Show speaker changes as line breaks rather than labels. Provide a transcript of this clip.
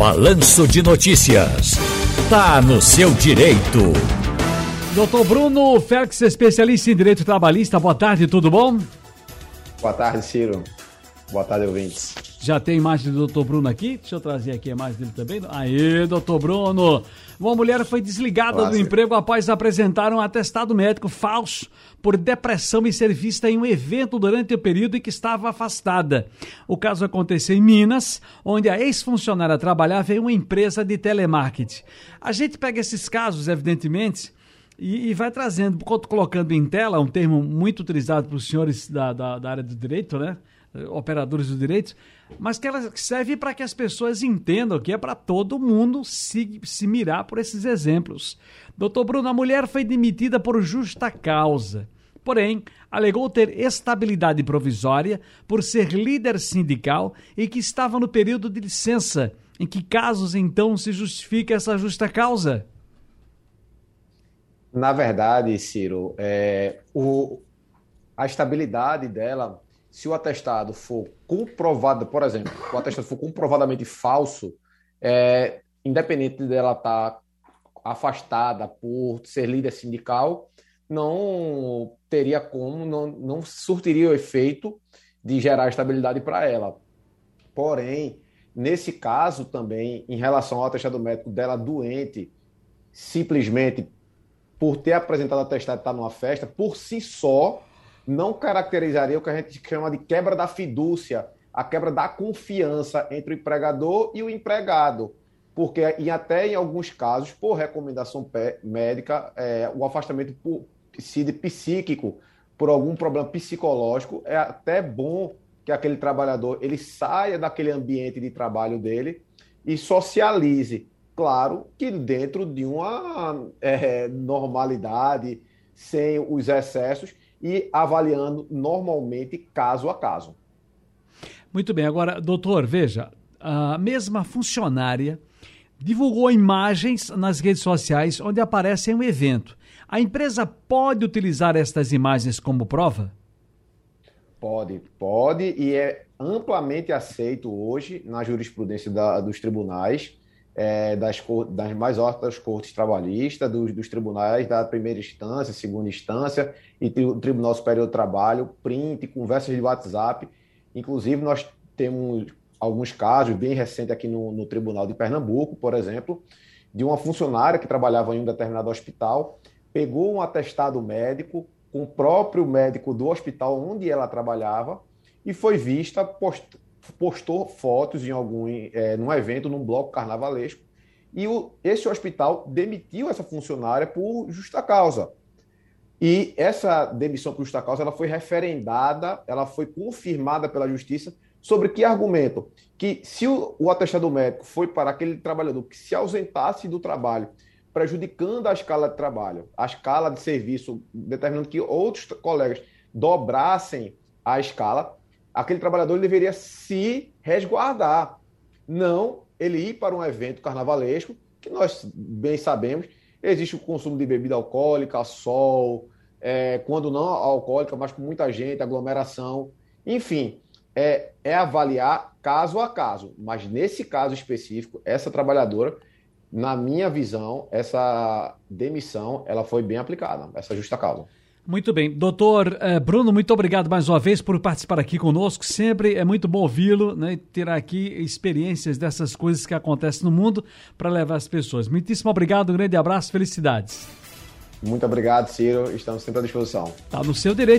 Balanço de Notícias. Tá no seu direito.
Doutor Bruno Félix, especialista em direito trabalhista. Boa tarde, tudo bom?
Boa tarde, Ciro. Boa tarde, ouvintes.
Já tem imagem do doutor Bruno aqui? Deixa eu trazer aqui a imagem dele também. Aê, doutor Bruno! Uma mulher foi desligada Olá, do senhor. emprego após apresentar um atestado médico falso por depressão e ser vista em um evento durante o período em que estava afastada. O caso aconteceu em Minas, onde a ex-funcionária trabalhava em uma empresa de telemarketing. A gente pega esses casos, evidentemente, e, e, vai trazendo, colocando em tela um termo muito utilizado para os senhores da, da, da, área do direito, né? Operadores do direito, mas que ela serve para que as pessoas entendam que é para todo mundo se, se mirar por esses exemplos. Doutor Bruno, a mulher foi demitida por justa causa. Porém, alegou ter estabilidade provisória por ser líder sindical e que estava no período de licença. Em que casos então se justifica essa justa causa?
Na verdade, Ciro, é, o, a estabilidade dela, se o atestado for comprovado, por exemplo, o atestado for comprovadamente falso, é, independente dela estar tá afastada por ser líder sindical, não teria como, não, não surtiria o efeito de gerar estabilidade para ela. Porém, nesse caso também, em relação ao atestado médico dela doente, simplesmente por ter apresentado atestado e estar numa festa, por si só, não caracterizaria o que a gente chama de quebra da fidúcia, a quebra da confiança entre o empregador e o empregado. Porque, e até em alguns casos, por recomendação médica, é, o afastamento por psíquico, por algum problema psicológico, é até bom que aquele trabalhador ele saia daquele ambiente de trabalho dele e socialize claro que dentro de uma é, normalidade, sem os excessos e avaliando normalmente caso a caso.
Muito bem, agora, doutor, veja, a mesma funcionária divulgou imagens nas redes sociais onde aparece um evento. A empresa pode utilizar estas imagens como prova?
Pode, pode e é amplamente aceito hoje na jurisprudência da, dos tribunais é, das, das, mais altas cortes trabalhistas, dos, dos, tribunais da primeira instância, segunda instância e o Tribunal Superior do Trabalho, print, conversas de WhatsApp. Inclusive, nós temos alguns casos bem recentes aqui no, no Tribunal de Pernambuco, por exemplo, de uma funcionária que trabalhava em um determinado hospital, pegou um atestado médico com o próprio médico do hospital onde ela trabalhava e foi vista post postou fotos em algum é, num evento, num bloco carnavalesco, e o, esse hospital demitiu essa funcionária por justa causa. E essa demissão por justa causa ela foi referendada, ela foi confirmada pela justiça sobre que argumento? Que se o, o atestado médico foi para aquele trabalhador que se ausentasse do trabalho, prejudicando a escala de trabalho, a escala de serviço, determinando que outros colegas dobrassem a escala, aquele trabalhador deveria se resguardar, não ele ir para um evento carnavalesco, que nós bem sabemos, existe o consumo de bebida alcoólica, sol, é, quando não alcoólica, mas com muita gente, aglomeração, enfim, é, é avaliar caso a caso. Mas nesse caso específico, essa trabalhadora, na minha visão, essa demissão, ela foi bem aplicada, essa justa causa.
Muito bem. Doutor eh, Bruno, muito obrigado mais uma vez por participar aqui conosco. Sempre é muito bom ouvi-lo né, e ter aqui experiências dessas coisas que acontecem no mundo para levar as pessoas. Muitíssimo obrigado, um grande abraço, felicidades.
Muito obrigado, Ciro. Estamos sempre à disposição.
Está no seu direito.